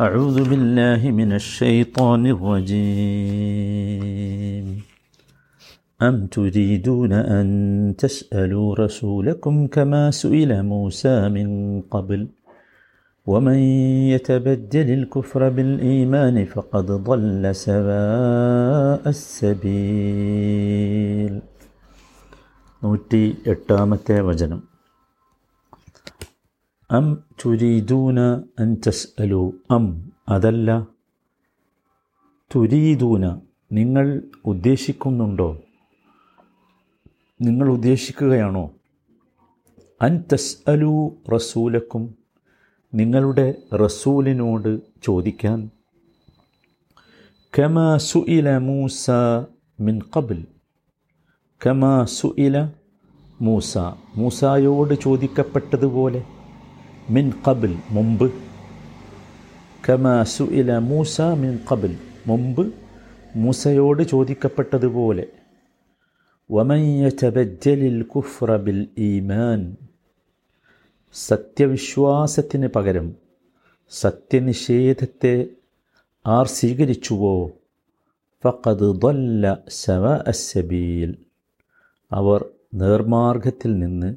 أعوذ بالله من الشيطان الرجيم أم تريدون أن تسألوا رسولكم كما سئل موسى من قبل ومن يتبدل الكفر بالإيمان فقد ضل سواء السبيل നൂറ്റി എട്ടാമത്തെ വചനം അം തുരീദൂന അൻ തസ്അലു അം അതല്ല. തുരീദൂന നിങ്ങൾ ഉദ്ദേശിക്കുന്നുണ്ടോ? നിങ്ങൾ ഉദ്ദേശിക്കുകയാണോ? അൻ തസ്അലു റസൂലക്കും നിങ്ങളുടെ റസൂലിനോട് ചോദിക്കാൻ. കമാ സുഇല മൂസ മിൻ കബിൽ കമാ സുഇല മൂസ മൂസായോട് ചോദിക്കപ്പെട്ടതുപോലെ. മിൻ കബിൽ മുമ്പ്. കമ സുഇല മൂസ മിൻ കബിൽ മുമ്പ് മൂസയോട് ചോദിക്കപ്പെട്ടതുപോലെ. വമയ്യബജ്ജലിൽ കുഫ്ര ബിൽ ഈമാൻ. സത്യവിശ്വാസത്തിന് പകരം സത്യനിഷേധത്തെ ആർ സ്വീകരിച്ചുവോ? ഫഖദ് ദൊല്ല സവ അസബീൽ അവർ നേർമാർഗത്തിൽ നിന്ന്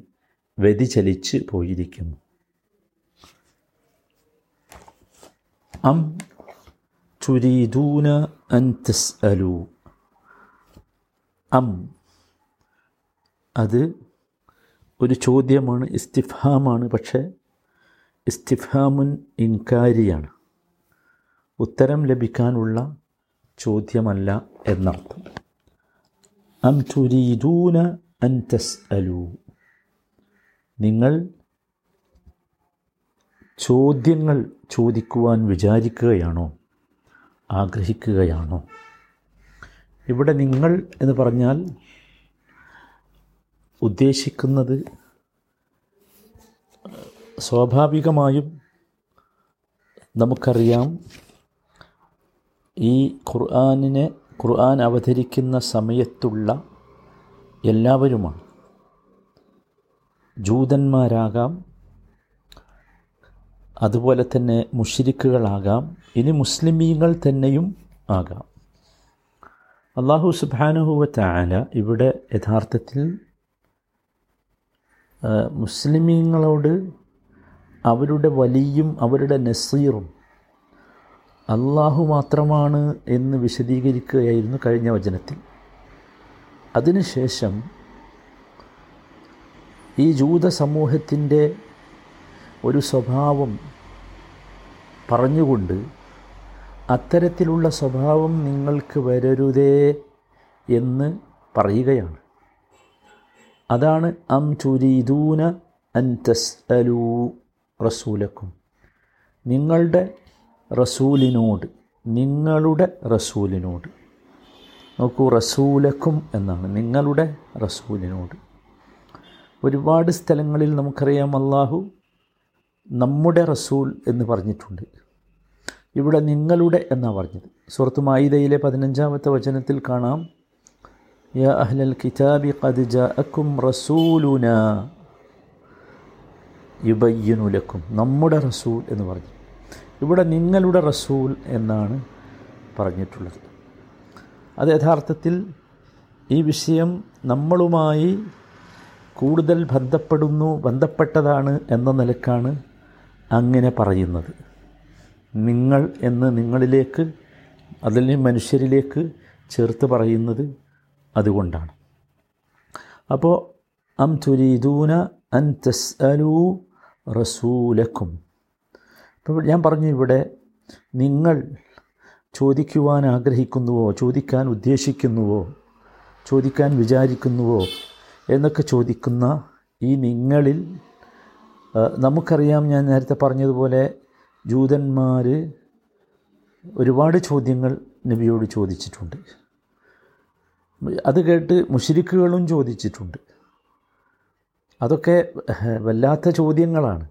വ്യതിചലിച്ച് പോയിരിക്കുന്നു. അം تريدون أن تسألوا؟ أم. അത് ഒരു ചോദ്യമാണ് ഇസ്തിഫാമാണ് പക്ഷേ ഇസ്തിഫാമുൻ ഇൻകാരിയാണ്. ഉത്തരം ലഭിക്കാനുള്ള ചോദ്യമല്ല എന്നർത്ഥം. അം തുരീദൂന അൻ തസ്അലു. നിങ്ങൾ ചോദ്യങ്ങൾ ചോദിക്കുവാൻ വിചാരിക്കുകയാണോ? ആഗ്രഹിക്കുകയാണോ? ഇവിടെ നിങ്ങൾ എന്ന് പറഞ്ഞാൽ ഉദ്ദേശിക്കുന്നത് സ്വാഭാവികമായും നമുക്കറിയാം ഈ ഖുർആാനിനെ ഖുർആൻ അവതരിക്കുന്ന സമയത്തുള്ള എല്ലാവരുമാണ്. ജൂതന്മാരാകാം അതുപോലെ തന്നെ മുഷിരിക്കുകളാകാം. ഇനി മുസ്ലിമീങ്ങൾ തന്നെയും ആകാം. അള്ളാഹു സുബാനുഹുവ ആല ഇവിടെ യഥാർത്ഥത്തിൽ മുസ്ലിമീങ്ങളോട് അവരുടെ വലിയും അവരുടെ നസീറും അള്ളാഹു മാത്രമാണ് എന്ന് വിശദീകരിക്കുകയായിരുന്നു കഴിഞ്ഞ വചനത്തിൽ. അതിനുശേഷം ഈ ജൂത സമൂഹത്തിന്റെ ഒരു സ്വഭാവം പറഞ്ഞുകൊണ്ട് അത്തരത്തിലുള്ള സ്വഭാവം നിങ്ങൾക്ക് വരരുതേ എന്ന് പറയുകയാണ്. അതാണ് അം ചുരീദൂന അൻ തസ് അലൂ റസൂലക്കും. നിങ്ങളുടെ റസൂലിനോട് നിങ്ങളുടെ റസൂലിനോട്. നോക്കൂ റസൂലക്കും എന്നാണ്. നിങ്ങളുടെ റസൂലിനോട്. ഒരുപാട് സ്ഥലങ്ങളിൽ നമുക്കറിയാം അള്ളാഹു നമ്മുടെ റസൂൽ എന്ന് പറഞ്ഞിട്ടുണ്ട്. ഇവിടെ നിങ്ങളുടെ എന്നാണ് പറഞ്ഞത്? സുഹൃത്ത് മായിദയിലെ പതിനഞ്ചാമത്തെ വചനത്തിൽ കാണാം. യാ അഹ്ലൽ കിതാബി ഖദ് ജാഅക്കും റസൂലുന യുബയ്യനുലക്കും നമ്മുടെ റസൂൽ എന്ന് പറഞ്ഞു. ഇവിടെ നിങ്ങളുടെ റസൂൽ എന്നാണ് പറഞ്ഞിട്ടുള്ളത്. അത് യഥാർത്ഥത്തിൽ ഈ വിഷയം നമ്മളുമായി കൂടുതൽ ബന്ധപ്പെടുന്നു ബന്ധപ്പെട്ടതാണ് എന്ന നിലക്കാണ് അങ്ങനെ പറയുന്നത്. നിങ്ങൾ എന്ന് നിങ്ങളിലേക്ക് അതിൽ മനുഷ്യരിലേക്ക് ചേർത്ത് പറയുന്നത് അതുകൊണ്ടാണ്. അപ്പോൾ അം തുരീദൂന അൻ തസ് അലൂ റസൂലക്കും. ഇപ്പോൾ ഞാൻ പറഞ്ഞു ഇവിടെ നിങ്ങൾ ചോദിക്കുവാൻ ആഗ്രഹിക്കുന്നുവോ ചോദിക്കാൻ ഉദ്ദേശിക്കുന്നുവോ ചോദിക്കാൻ വിചാരിക്കുന്നുവോ എന്നൊക്കെ ചോദിക്കുന്ന ഈ നിങ്ങളിൽ നമുക്കറിയാം ഞാൻ നേരത്തെ പറഞ്ഞതുപോലെ ജൂതന്മാർ ഒരുപാട് ചോദ്യങ്ങൾ നബിയോട് ചോദിച്ചിട്ടുണ്ട്. അത് കേട്ട് മുഷിരിക്കുകളും ചോദിച്ചിട്ടുണ്ട്. അതൊക്കെ വല്ലാത്ത ചോദ്യങ്ങളാണ്.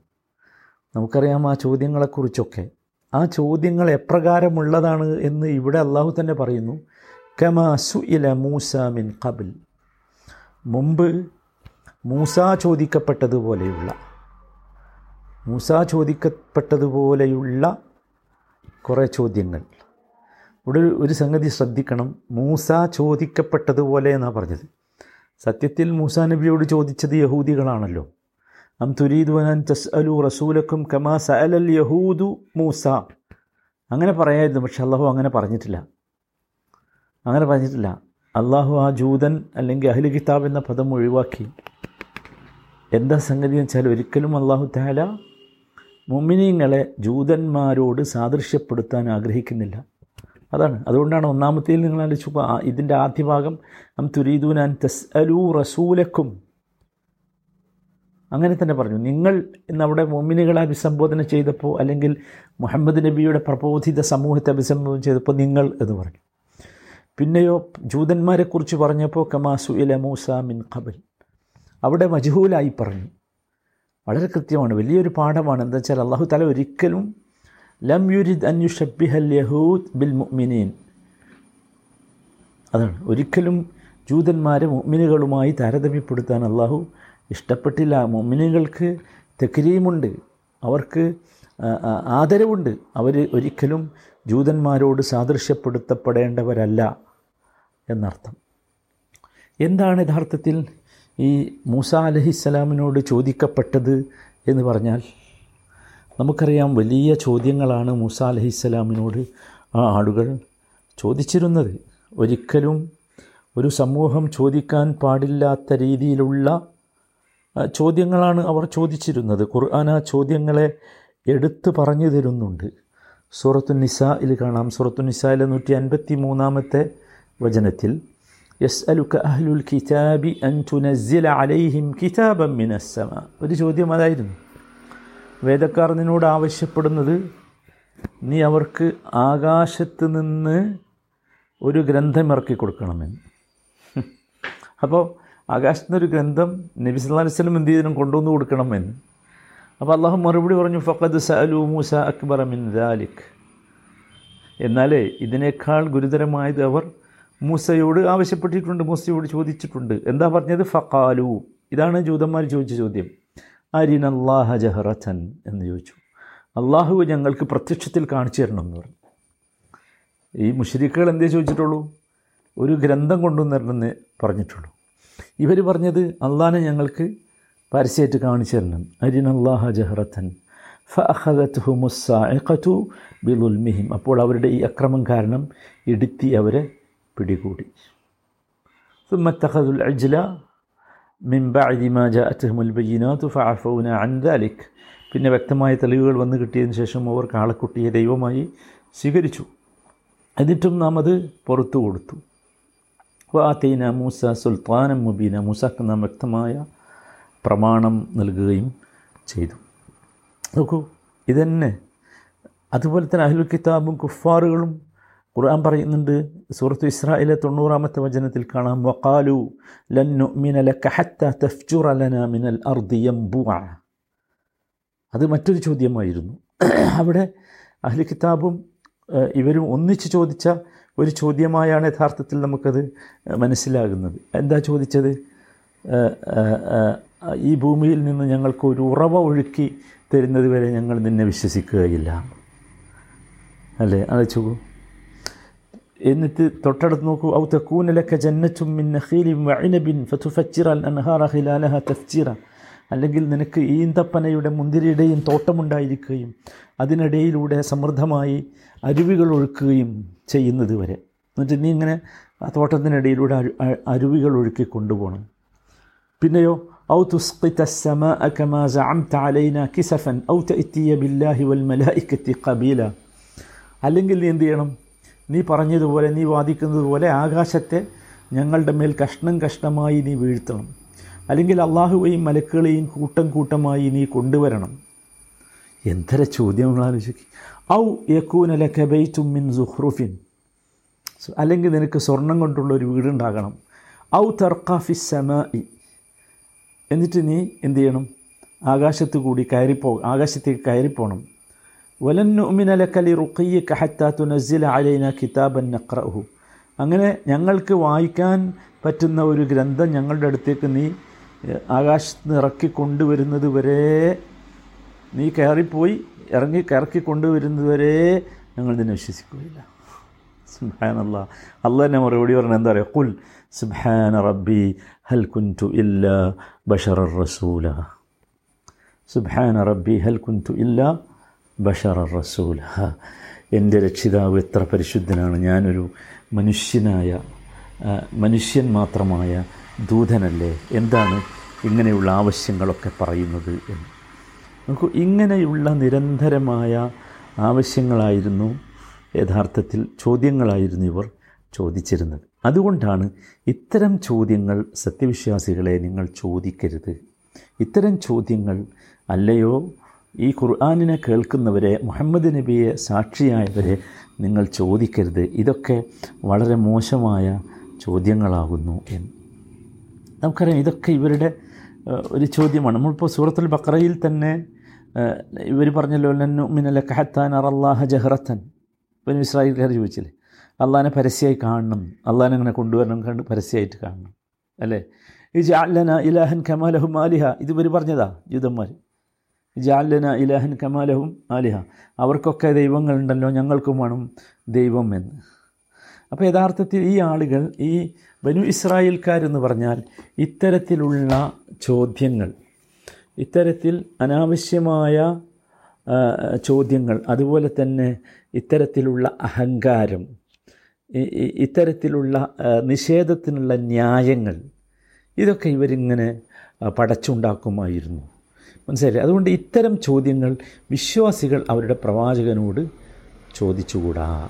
നമുക്കറിയാം ആ ചോദ്യങ്ങളെക്കുറിച്ചൊക്കെ. ആ ചോദ്യങ്ങൾ എപ്രകാരമുള്ളതാണ് എന്ന് ഇവിടെ അള്ളാഹു തന്നെ പറയുന്നു. കമാ സുഇല മൂസ മിൻ കബിൽ മുമ്പ് മൂസ ചോദിക്കപ്പെട്ടതുപോലെയുള്ള മൂസ ചോദിക്കപ്പെട്ടതുപോലെയുള്ള കുറേ ചോദ്യങ്ങൾ. ഇവിടെ ഒരു- സംഗതി ശ്രദ്ധിക്കണം. മൂസ ചോദിക്കപ്പെട്ടതുപോലെ എന്നാണ് പറഞ്ഞത്? സത്യത്തിൽ മൂസ നബിയോട് ചോദിച്ചത് യഹൂദികളാണല്ലോ. അം തുരീദുവനാൻ തസ് അലു റസൂലക്കും കമാ സഅലൽ യഹൂദു മൂസ. അങ്ങനെ പറയായിരുന്നു പക്ഷെ അള്ളാഹു അങ്ങനെ പറഞ്ഞിട്ടില്ല. അങ്ങനെ പറഞ്ഞിട്ടില്ല. അള്ളാഹു ആ ജൂതൻ അല്ലെങ്കിൽ അഹ്ലു കിതാബ് എന്ന പദം ഒഴിവാക്കി. എന്താ സംഗതി എന്ന് വെച്ചാൽ ഒരിക്കലും അള്ളാഹു താല മുമിനീങ്ങളെ ജൂതന്മാരോട് സാദൃശ്യപ്പെടുത്താൻ ആഗ്രഹിക്കുന്നില്ല. അതാണ്. അതുകൊണ്ടാണ് ഒന്നാമത്തേൽ നിങ്ങൾ ആലോചിച്ചു ഇതിന്റെ ആദ്യ ഭാഗം അം തുരീദൂനാൻ തസ് അലു റസൂലക്കും. അങ്ങനെ തന്നെ പറഞ്ഞു. നിങ്ങൾ എന്നവിടെ മൊമിനുകളെ അഭിസംബോധന ചെയ്തപ്പോൾ അല്ലെങ്കിൽ മുഹമ്മദ് നബിയുടെ പ്രബോധിത സമൂഹത്തെ അഭിസംബോധന ചെയ്തപ്പോൾ നിങ്ങൾ എന്ന് പറഞ്ഞു. പിന്നെയോ ജൂതന്മാരെക്കുറിച്ച് പറഞ്ഞപ്പോൾ കമാസു ഇല മൂസ മിൻ ഖബൽ. അവിടെ മജ്ഹൂലായി പറഞ്ഞു. വളരെ കൃത്യമാണ് വലിയൊരു പാഠമാണ്. എന്താ വെച്ചാൽ അള്ളാഹു തല ഒരിക്കലും ലം യുരിദ് അൻ യുഷബ്ബിഹൽ യഹൂദ് ബിൽ മുഅ്മിനീൻ അതാണ്. ഒരിക്കലും ജൂതന്മാരെ മുഅ്മിനുകളുമായി താരതമ്യപ്പെടുത്താൻ അള്ളാഹു ഇഷ്ടപ്പെട്ടില്ല. മുഅ്മിനുകൾക്ക് തെക്രീമുണ്ട് അവർക്ക് ആദരവുണ്ട്. അവർ ഒരിക്കലും ജൂതന്മാരോട് സാദൃശ്യപ്പെടുത്തപ്പെടേണ്ടവരല്ല എന്നർത്ഥം. എന്താണ് യഥാർത്ഥത്തിൽ ഈ മൂസ അലഹിസ്സലാമിനോട് ചോദിക്കപ്പെട്ടത് എന്ന് പറഞ്ഞാൽ നമുക്കറിയാം വലിയ ചോദ്യങ്ങളാണ് മൂസ അലഹിസ്സലാമിനോട് ആ ആളുകൾ ചോദിച്ചിരുന്നത്. ഒരിക്കലും ഒരു സമൂഹം ചോദിക്കാൻ പാടില്ലാത്ത രീതിയിലുള്ള ചോദ്യങ്ങളാണ് അവർ ചോദിച്ചിരുന്നത്. ഖുർആൻ ആ ചോദ്യങ്ങളെ എടുത്തു പറഞ്ഞു തരുന്നുണ്ട്. സൂറത്തു കാണാം. സൂറത്തു നിസായിലെ നൂറ്റി അൻപത്തി മൂന്നാമത്തെ വചനത്തിൽ യസ് അലുക്ക അഹ്ലുൽ കിതാബി അൻ തുനസ്സില അലൈഹിം കിതാബം മിനസ്സമ ഒരു ചോദ്യം അതായിരുന്നു. വേദക്കാർ നിന്നോട് ആവശ്യപ്പെടുന്നത് നീ അവർക്ക് ആകാശത്ത് നിന്ന് ഒരു ഗ്രന്ഥം ഇറക്കി കൊടുക്കണമെന്ന്. അപ്പോൾ ആകാശത്ത് നിന്നൊരു ഗ്രന്ഥം നബി സല്ലാ വസല്ലം എന്ത് ചെയ്തിനും കൊണ്ടുവന്ന് കൊടുക്കണമെന്ന്. അപ്പോൾ അള്ളാഹു മറുപടി പറഞ്ഞു ഫഖദ് സഅലു മൂസ അക്ബർ മിൻ ദാലിഖ് എന്നാലേ ഇതിനേക്കാൾ ഗുരുതരമായത് അവർ മൂസയോട് ആവശ്യപ്പെട്ടിട്ടുണ്ട് മൂസയോട് ചോദിച്ചിട്ടുണ്ട്. എന്താ പറഞ്ഞത്? ഫക്കാലു ഇതാണ് ജൂതന്മാർ ചോദിച്ച ചോദ്യം. അരിനല്ലാഹ ജഹറത്തൻ എന്ന് ചോദിച്ചു. അള്ളാഹു ഞങ്ങൾക്ക് പ്രത്യക്ഷത്തിൽ കാണിച്ചു തരണം എന്ന് പറഞ്ഞു. ഈ മുഷരിക്കുകൾ എന്തേ ചോദിച്ചിട്ടുള്ളൂ? ഒരു ഗ്രന്ഥം കൊണ്ടുവന്നിരണമെന്ന് പറഞ്ഞിട്ടുള്ളൂ. ഇവർ പറഞ്ഞത് അള്ളാഹനെ ഞങ്ങൾക്ക് പരസ്യമായിട്ട് കാണിച്ചു തരണം. അരിനല്ലാഹ ജഹറത്തൻ. ബിൽ ഉൽമിഹിം അപ്പോൾ അവരുടെ ഈ അക്രമം കാരണം ഇടുത്തി അവരെ പിടികൂടി. സുമത്തഹദുൽ അജ്ല മിൻ അൻ പിന്നെ വ്യക്തമായ തെളിവുകൾ വന്നു കിട്ടിയതിന് ശേഷം അവർ കാളക്കുട്ടിയെ ദൈവമായി സ്വീകരിച്ചു. എന്നിട്ടും നാം അത് പുറത്തു കൊടുത്തു. വാത്തീന മൂസ സുൽത്താനം മുബീന. മൂസക്ക് നാം വ്യക്തമായ പ്രമാണം നൽകുകയും ചെയ്തു. നോക്കൂ ഇതന്നെ. അതുപോലെ തന്നെ അഹ്ലുൽ കിതാബും കുഫാറുകളും ഖുർആൻ പറയുന്നുണ്ട് സൂറത്ത് ഇസ്രായേലെ തൊണ്ണൂറാമത്തെ വചനത്തിൽ കാണാം വഖാലു ലന്നു നുഅ്മിന ലക ഹത്ത തഫ്ജുറ ലന മിനൽ അർദി യംബുഅ. അത് മറ്റൊരു ചോദ്യമായിരുന്നു. അവിടെ അഹ്ലി കിതാബും ഇവരും ഒന്നിച്ച് ചോദിച്ച ഒരു ചോദ്യമായാണ് യഥാർത്ഥത്തിൽ നമുക്കത് മനസ്സിലാകുന്നത്. എന്താ ചോദിച്ചത്? ഈ ഭൂമിയിൽ നിന്ന് ഞങ്ങൾക്ക് ഒരു ഉറവ ഒഴുക്കി തരുന്നത് വരെ ഞങ്ങൾ നിന്നെ വിശ്വസിക്കുകയില്ല. അല്ലേ? ആലോചിച്ചു എന്നിട്ട് തൊട്ടടുത്ത് നോക്കൂ. ഔ തക്കൂനലക്ക ജന്നത്തും മിൻ നഖീലിം വഇനബിൻ ഫതുഫച്ചിറൽ അൻഹാറ ഖിലാലഹ തഫ്ജീറ. അല്ലെങ്കിൽ നിനക്ക് ഈന്തപ്പനയുടെ മുന്തിരിയുടെയും തോട്ടമുണ്ടായിരിക്കുകയും അതിനിടയിലൂടെ സമൃദ്ധമായി അരുവികൾ ഒഴുക്കുകയും ചെയ്യുന്നത് വരെ. എന്നിട്ട് നീ ഇങ്ങനെ ആ തോട്ടത്തിനിടയിലൂടെ അരുവികൾ ഒഴുക്കി കൊണ്ടുപോകണം. പിന്നെയോ ഔ തുസ്ഖിത സമ സഅംത കിസഫൻ ഔ തഅത്തിയ ബില്ലാഹി വൽ മലായികത്തി ഖബീല. അല്ലെങ്കിൽ നീ എന്ത് ചെയ്യണം? നീ പറഞ്ഞതുപോലെ നീ വാദിക്കുന്നതുപോലെ ആകാശത്തെ ഞങ്ങളുടെ മേൽ കഷ്ണം കഷ്ണമായി നീ വീഴ്ത്തണം. അല്ലെങ്കിൽ അള്ളാഹുവെയും മലക്കുകളെയും കൂട്ടം കൂട്ടമായി നീ കൊണ്ടുവരണം. എന്തര ചോദ്യങ്ങൾ ആലോചിക്കും. ഔ യക്കൂനല കബൈറ്റും മിൻ സുഹ്റുഫിൻ. അല്ലെങ്കിൽ നിനക്ക് സ്വർണം കൊണ്ടുള്ള ഒരു വീടുണ്ടാകണം. ഔ തർക്കാഫി സമായി എന്നിട്ട് നീ എന്ത് ചെയ്യണം? ആകാശത്ത് കൂടി കയറിപ്പോ ആകാശത്തേക്ക് കയറിപ്പോണം. വലൻ നുഅ്മിന ലക لرقيك ഹത്താ تنزل അലൈന കിതാബൻ നഖ്റഹു അങ്ങനെ ഞങ്ങൾക്ക് വായിക്കാൻ പറ്റുന്ന ഒരു ഗ്രന്ഥം ഞങ്ങളുടെ അടുത്തേക്ക് നീ ആകാശത്ത് ഇറക്കി കൊണ്ടുവരുന്നത് വരെ നീ കയറിപ്പോയി ഇറങ്ങി കയറക്കി കൊണ്ടുവരുന്നത് വരെ ഞങ്ങൾ ഇതിനെ വിശ്വസിക്കുകയില്ല. അല്ല തന്നെ മറുപടി പറഞ്ഞാൽ എന്താ പറയുക കുൽ സുബാന റബ്ബി ഹൽ കുന്റു ഇല്ല ബഷറ റസൂല. സുബാന റബ്ബി ഹൽ കുന്റു ഇല്ല ബഷറ ഹാ എന്റെ രക്ഷിതാവ് എത്ര പരിശുദ്ധനാണ്. ഞാനൊരു മനുഷ്യനായ മനുഷ്യൻ മാത്രമായ ദൂതനല്ലേ? എന്താണ് ഇങ്ങനെയുള്ള ആവശ്യങ്ങളൊക്കെ പറയുന്നത് എന്ന്. നോക്കൂ ഇങ്ങനെയുള്ള നിരന്തരമായ ആവശ്യങ്ങളായിരുന്നു യഥാർത്ഥത്തിൽ ചോദ്യങ്ങളായിരുന്നു ഇവർ ചോദിച്ചിരുന്നത്. അതുകൊണ്ടാണ് ഇത്തരം ചോദ്യങ്ങൾ സത്യവിശ്വാസികളെ നിങ്ങൾ ചോദിക്കരുത്. ഇത്തരം ചോദ്യങ്ങൾ അല്ലയോ? ഈ ഖുർആാനിനെ കേൾക്കുന്നവരെ മുഹമ്മദ് നബിയെ സാക്ഷിയായവരെ നിങ്ങൾ ചോദിക്കരുത്. ഇതൊക്കെ വളരെ മോശമായ ചോദ്യങ്ങളാകുന്നു എന്ന്. നമുക്കറിയാം ഇതൊക്കെ ഇവരുടെ ഒരു ചോദ്യമാണ്. നമ്മളിപ്പോൾ സൂറത്തുൽ ബക്രയിൽ തന്നെ ഇവർ പറഞ്ഞല്ലോ ലന്നു മിനല കഹത്താൻ അറല്ലാഹ ജഹറത്തൻ. പിന്നെ ഇസ്രായേൽക്കാർ ചോദിച്ചില്ലേ? അള്ളഹാനെ പരസ്യമായി കാണണം. അള്ളഹാനെ അങ്ങനെ കൊണ്ടുവരണം കണ്ട് പരസ്യമായിട്ട് കാണണം. അല്ലേ? ഈ ജാലന ഇലാഹൻ കമാലഹു മാലിഹ. ഇത് ഇവർ പറഞ്ഞതാ ജൂതന്മാർ ജാലന ഇലാഹൻ കമാലഹും ആലിഹ. അവർക്കൊക്കെ ദൈവങ്ങളുണ്ടല്ലോ ഞങ്ങൾക്കും വേണം ദൈവം എന്ന്. അപ്പോൾ യഥാർത്ഥത്തിൽ ഈ ആളുകൾ ഈ ബനു ഇസ്രായേൽക്കാരെന്ന് പറഞ്ഞാൽ ഇത്തരത്തിലുള്ള ചോദ്യങ്ങൾ ഇത്തരത്തിൽ അനാവശ്യമായ ചോദ്യങ്ങൾ അതുപോലെ തന്നെ ഇത്തരത്തിലുള്ള അഹങ്കാരം ഇത്തരത്തിലുള്ള നിഷേധത്തിനുള്ള ന്യായങ്ങൾ ഇതൊക്കെ ഇവരിങ്ങനെ പടച്ചുണ്ടാക്കുമായിരുന്നു. മനസ്സിലായി അതുകൊണ്ട് ഇത്തരം ചോദ്യങ്ങൾ വിശ്വാസികൾ അവരുടെ പ്രവാചകനോട് ചോദിച്ചുകൂടാ.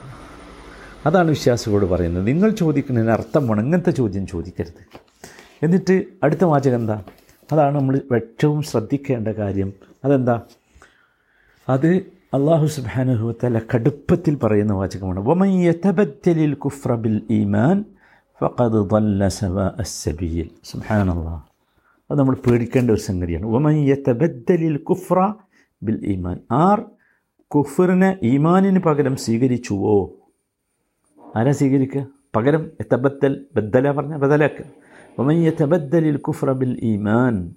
അതാണ് വിശ്വാസികളോട് പറയുന്നത്. നിങ്ങൾ ചോദിക്കുന്നതിന് അർത്ഥം വേണം. ഇങ്ങനത്തെ ചോദ്യം ചോദിക്കരുത്. എന്നിട്ട് അടുത്ത വാചകം എന്താ? അതാണ് നമ്മൾ ഏറ്റവും ശ്രദ്ധിക്കേണ്ട കാര്യം. അതെന്താ? അത് അള്ളാഹു സുബാനുഹുത്തല കടുപ്പത്തിൽ പറയുന്ന വാചകമാണ്. വമൻ കുഫ്രബിൽ കുഫ്ര ബിൽ ഈമാൻ ഫഖദ് ضل അത് നമ്മൾ പേടിക്കേണ്ട ഒരു സംഗതിയാണ്. ഒമയ്യത്തെ ബദ്ദലിൽ കുഫ്ര ബിൽ ഈമാൻ. ആർ കുഫറിനെ ഈമാനിന് പകരം സ്വീകരിച്ചുവോ? ആരാ സ്വീകരിക്കുക? പകരം എത്തബദ്ദൽ ബദ്ദല പറഞ്ഞ ബദലാക്ക് ഒമയ്യത്തെ ബദ്ദലിൽ കുഫ്ര ബിൽ ഈമാൻ.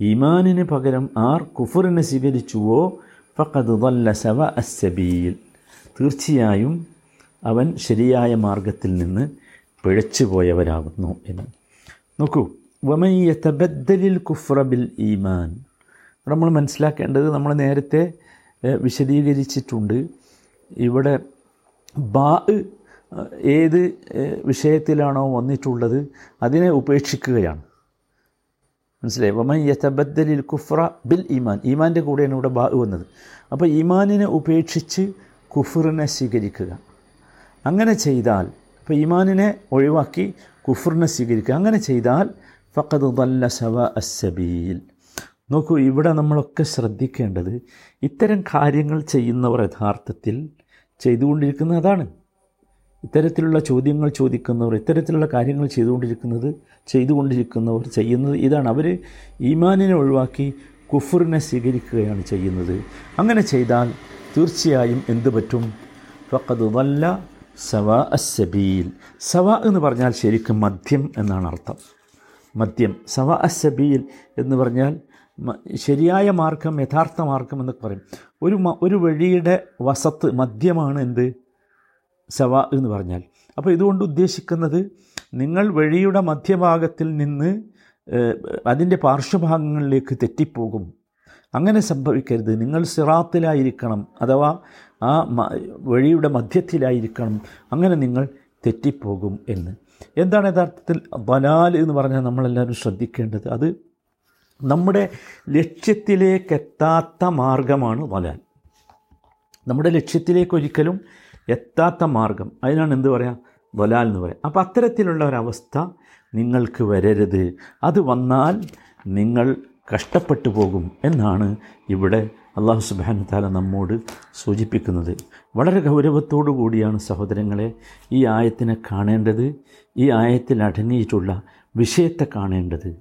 ഈമാനിന് പകരം ആർ കുഫറിനെ സ്വീകരിച്ചുവോ? ഫഖദ് ദല്ല സവ അസ്സബീൽ. തീർച്ചയായും അവൻ ശരിയായ മാർഗത്തിൽ നിന്ന് പിഴച്ചുപോയവരാകുന്നു എന്ന്. നോക്കൂ വമൻ യതബദ്ദലിൽ കുഫ്ര ബിൽ ഈമാൻ നമ്മൾ മനസ്സിലാക്കേണ്ടത് നമ്മൾ നേരത്തെ വിശദീകരിച്ചിട്ടുണ്ട്. ഇവിടെ ബാ ഏത് വിഷയത്തിലാണോ വന്നിട്ടുള്ളത് അതിനെ ഉപേക്ഷിക്കുകയാണ്. മനസ്സിലായി? വമൻ യതബദ്ദലിൽ കുഫ്ര ബിൽ ഈമാൻ. ഈമാന്റെ കൂടെയാണ് ഇവിടെ ബാ വന്നത്. അപ്പോൾ ഈമാനിനെ ഉപേക്ഷിച്ച് കുഫറിനെ സ്വീകരിക്കുക. അങ്ങനെ ചെയ്താൽ ഇപ്പോൾ ഈമാനിനെ ഒഴിവാക്കി കുഫറിനെ സ്വീകരിക്കുക. അങ്ങനെ ചെയ്താൽ ഫഖദ് ദല്ല സവ അസബീൽ നോക്കൂ ഇവിടെ നമ്മളൊക്കെ ശ്രദ്ധിക്കേണ്ടത് ഇത്തരം കാര്യങ്ങൾ ചെയ്യുന്നവർ യഥാർത്ഥത്തിൽ ചെയ്തുകൊണ്ടിരിക്കുന്നത് അതാണ്. ഇത്തരത്തിലുള്ള ചോദ്യങ്ങൾ ചോദിക്കുന്നവർ ഇത്തരത്തിലുള്ള കാര്യങ്ങൾ ചെയ്തുകൊണ്ടിരിക്കുന്നത് ചെയ്തുകൊണ്ടിരിക്കുന്നവർ ചെയ്യുന്നത് ഇതാണ്. അവർ ഈമാനിനെ ഒഴിവാക്കി കുഫറിനെ സ്വീകരിക്കുകയാണ് ചെയ്യുന്നത്. അങ്ങനെ ചെയ്താൽ തീർച്ചയായും എന്തു പറ്റും? ഫക്കത് വല്ല സവാ അസബീൽ സവാ എന്ന് പറഞ്ഞാൽ ശരിക്കും മദ്യം എന്നാണ് അർത്ഥം. മദ്യം. സവ അസബീൽ എന്ന് പറഞ്ഞാൽ ശരിയായ മാർഗം യഥാർത്ഥ മാർഗം എന്നൊക്കെ പറയും. ഒരു ഒരു വഴിയുടെ വസത്ത് മദ്യമാണ് എന്ത്? സവ എന്ന് പറഞ്ഞാൽ. അപ്പോൾ ഇതുകൊണ്ട് ഉദ്ദേശിക്കുന്നത് നിങ്ങൾ വഴിയുടെ മധ്യഭാഗത്തിൽ നിന്ന് അതിന്റെ പാർശ്വഭാഗങ്ങളിലേക്ക് തെറ്റിപ്പോകും. അങ്ങനെ സംഭവിക്കരുത്. നിങ്ങൾ സിറാത്തിലായിരിക്കണം അഥവാ ആ വഴിയുടെ മധ്യത്തിലായിരിക്കണം. അങ്ങനെ നിങ്ങൾ തെറ്റിപ്പോകും എന്ന്. എന്താണ് യഥാർത്ഥത്തിൽ ബലാൽ എന്ന് പറഞ്ഞാൽ നമ്മളെല്ലാവരും ശ്രദ്ധിക്കേണ്ടത്? അത് നമ്മുടെ ലക്ഷ്യത്തിലേക്കെത്താത്ത മാർഗമാണ് ബലാൽ നമ്മുടെ ലക്ഷ്യത്തിലേക്ക് ഒരിക്കലും എത്താത്ത മാർഗം. അതിനാണ് എന്ത് പറയുക ബലാൽ എന്ന് പറയാം. അപ്പോൾ അത്തരത്തിലുള്ള ഒരവസ്ഥ നിങ്ങൾക്ക് വരരുത്. അത് വന്നാൽ നിങ്ങൾ കഷ്ടപ്പെട്ടു പോകും എന്നാണ് ഇവിടെ അള്ളാഹു സുബാനു താല നമ്മോട് സൂചിപ്പിക്കുന്നത്. വളരെ ഗൗരവത്തോടു കൂടിയാണ് സഹോദരങ്ങളെ ഈ ആയത്തിനെ കാണേണ്ടത് ഈ ആയത്തിൽ അടങ്ങിയിട്ടുള്ള വിഷയത്തെ കാണേണ്ടത്.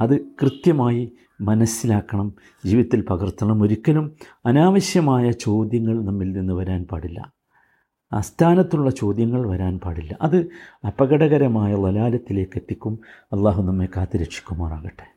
അത് കൃത്യമായി മനസ്സിലാക്കണം ജീവിതത്തിൽ പകർത്തണം. ഒരിക്കലും അനാവശ്യമായ ചോദ്യങ്ങൾ നമ്മിൽ നിന്ന് വരാൻ പാടില്ല. അസ്ഥാനത്തുള്ള ചോദ്യങ്ങൾ വരാൻ പാടില്ല. അത് അപകടകരമായ വലാലത്തിലേക്ക് എത്തിക്കും. അള്ളാഹു നമ്മെ കാത്തുരക്ഷിക്കുമാറാകട്ടെ.